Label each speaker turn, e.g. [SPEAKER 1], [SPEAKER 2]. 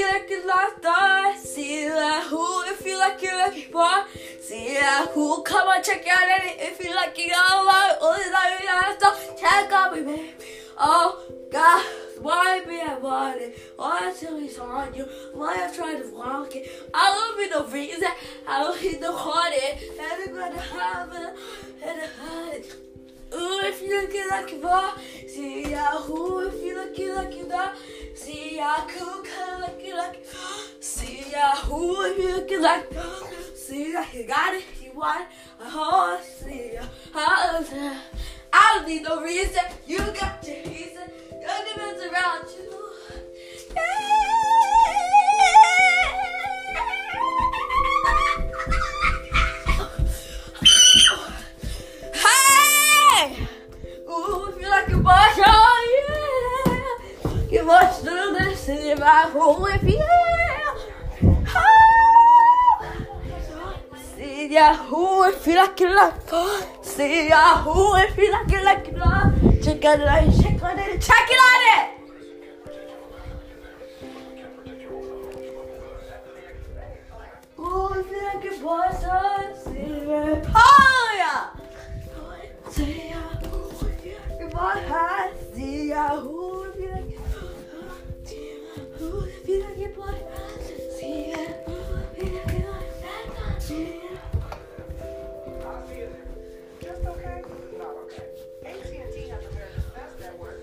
[SPEAKER 1] it like that. See that who if you like it like for. See that who come on check out it if you like it all right. All the time you have to check out me, baby. Oh God. Why me I want it? Why till he's on you? Why I try to walk it? I don't need no reason. I don't need no heart it. And I'm gonna have it. And I had it. Ooh, if you looking like you are, see ya. Who if you looking like you are, see ya. Cool, like see ya. Who if you looking like see ya. You got it, you want it, oh, see ya. Uh-huh. I don't need no reason. You got your reason. Your demons around you. Hey! Ooh, like oh yeah! Do this in my hole if you See ya, who if you like it like it Check it out, check it, check it on it! Ooh, if you like oh, see ya, oh Just okay? Not okay. AT&T has America's best network.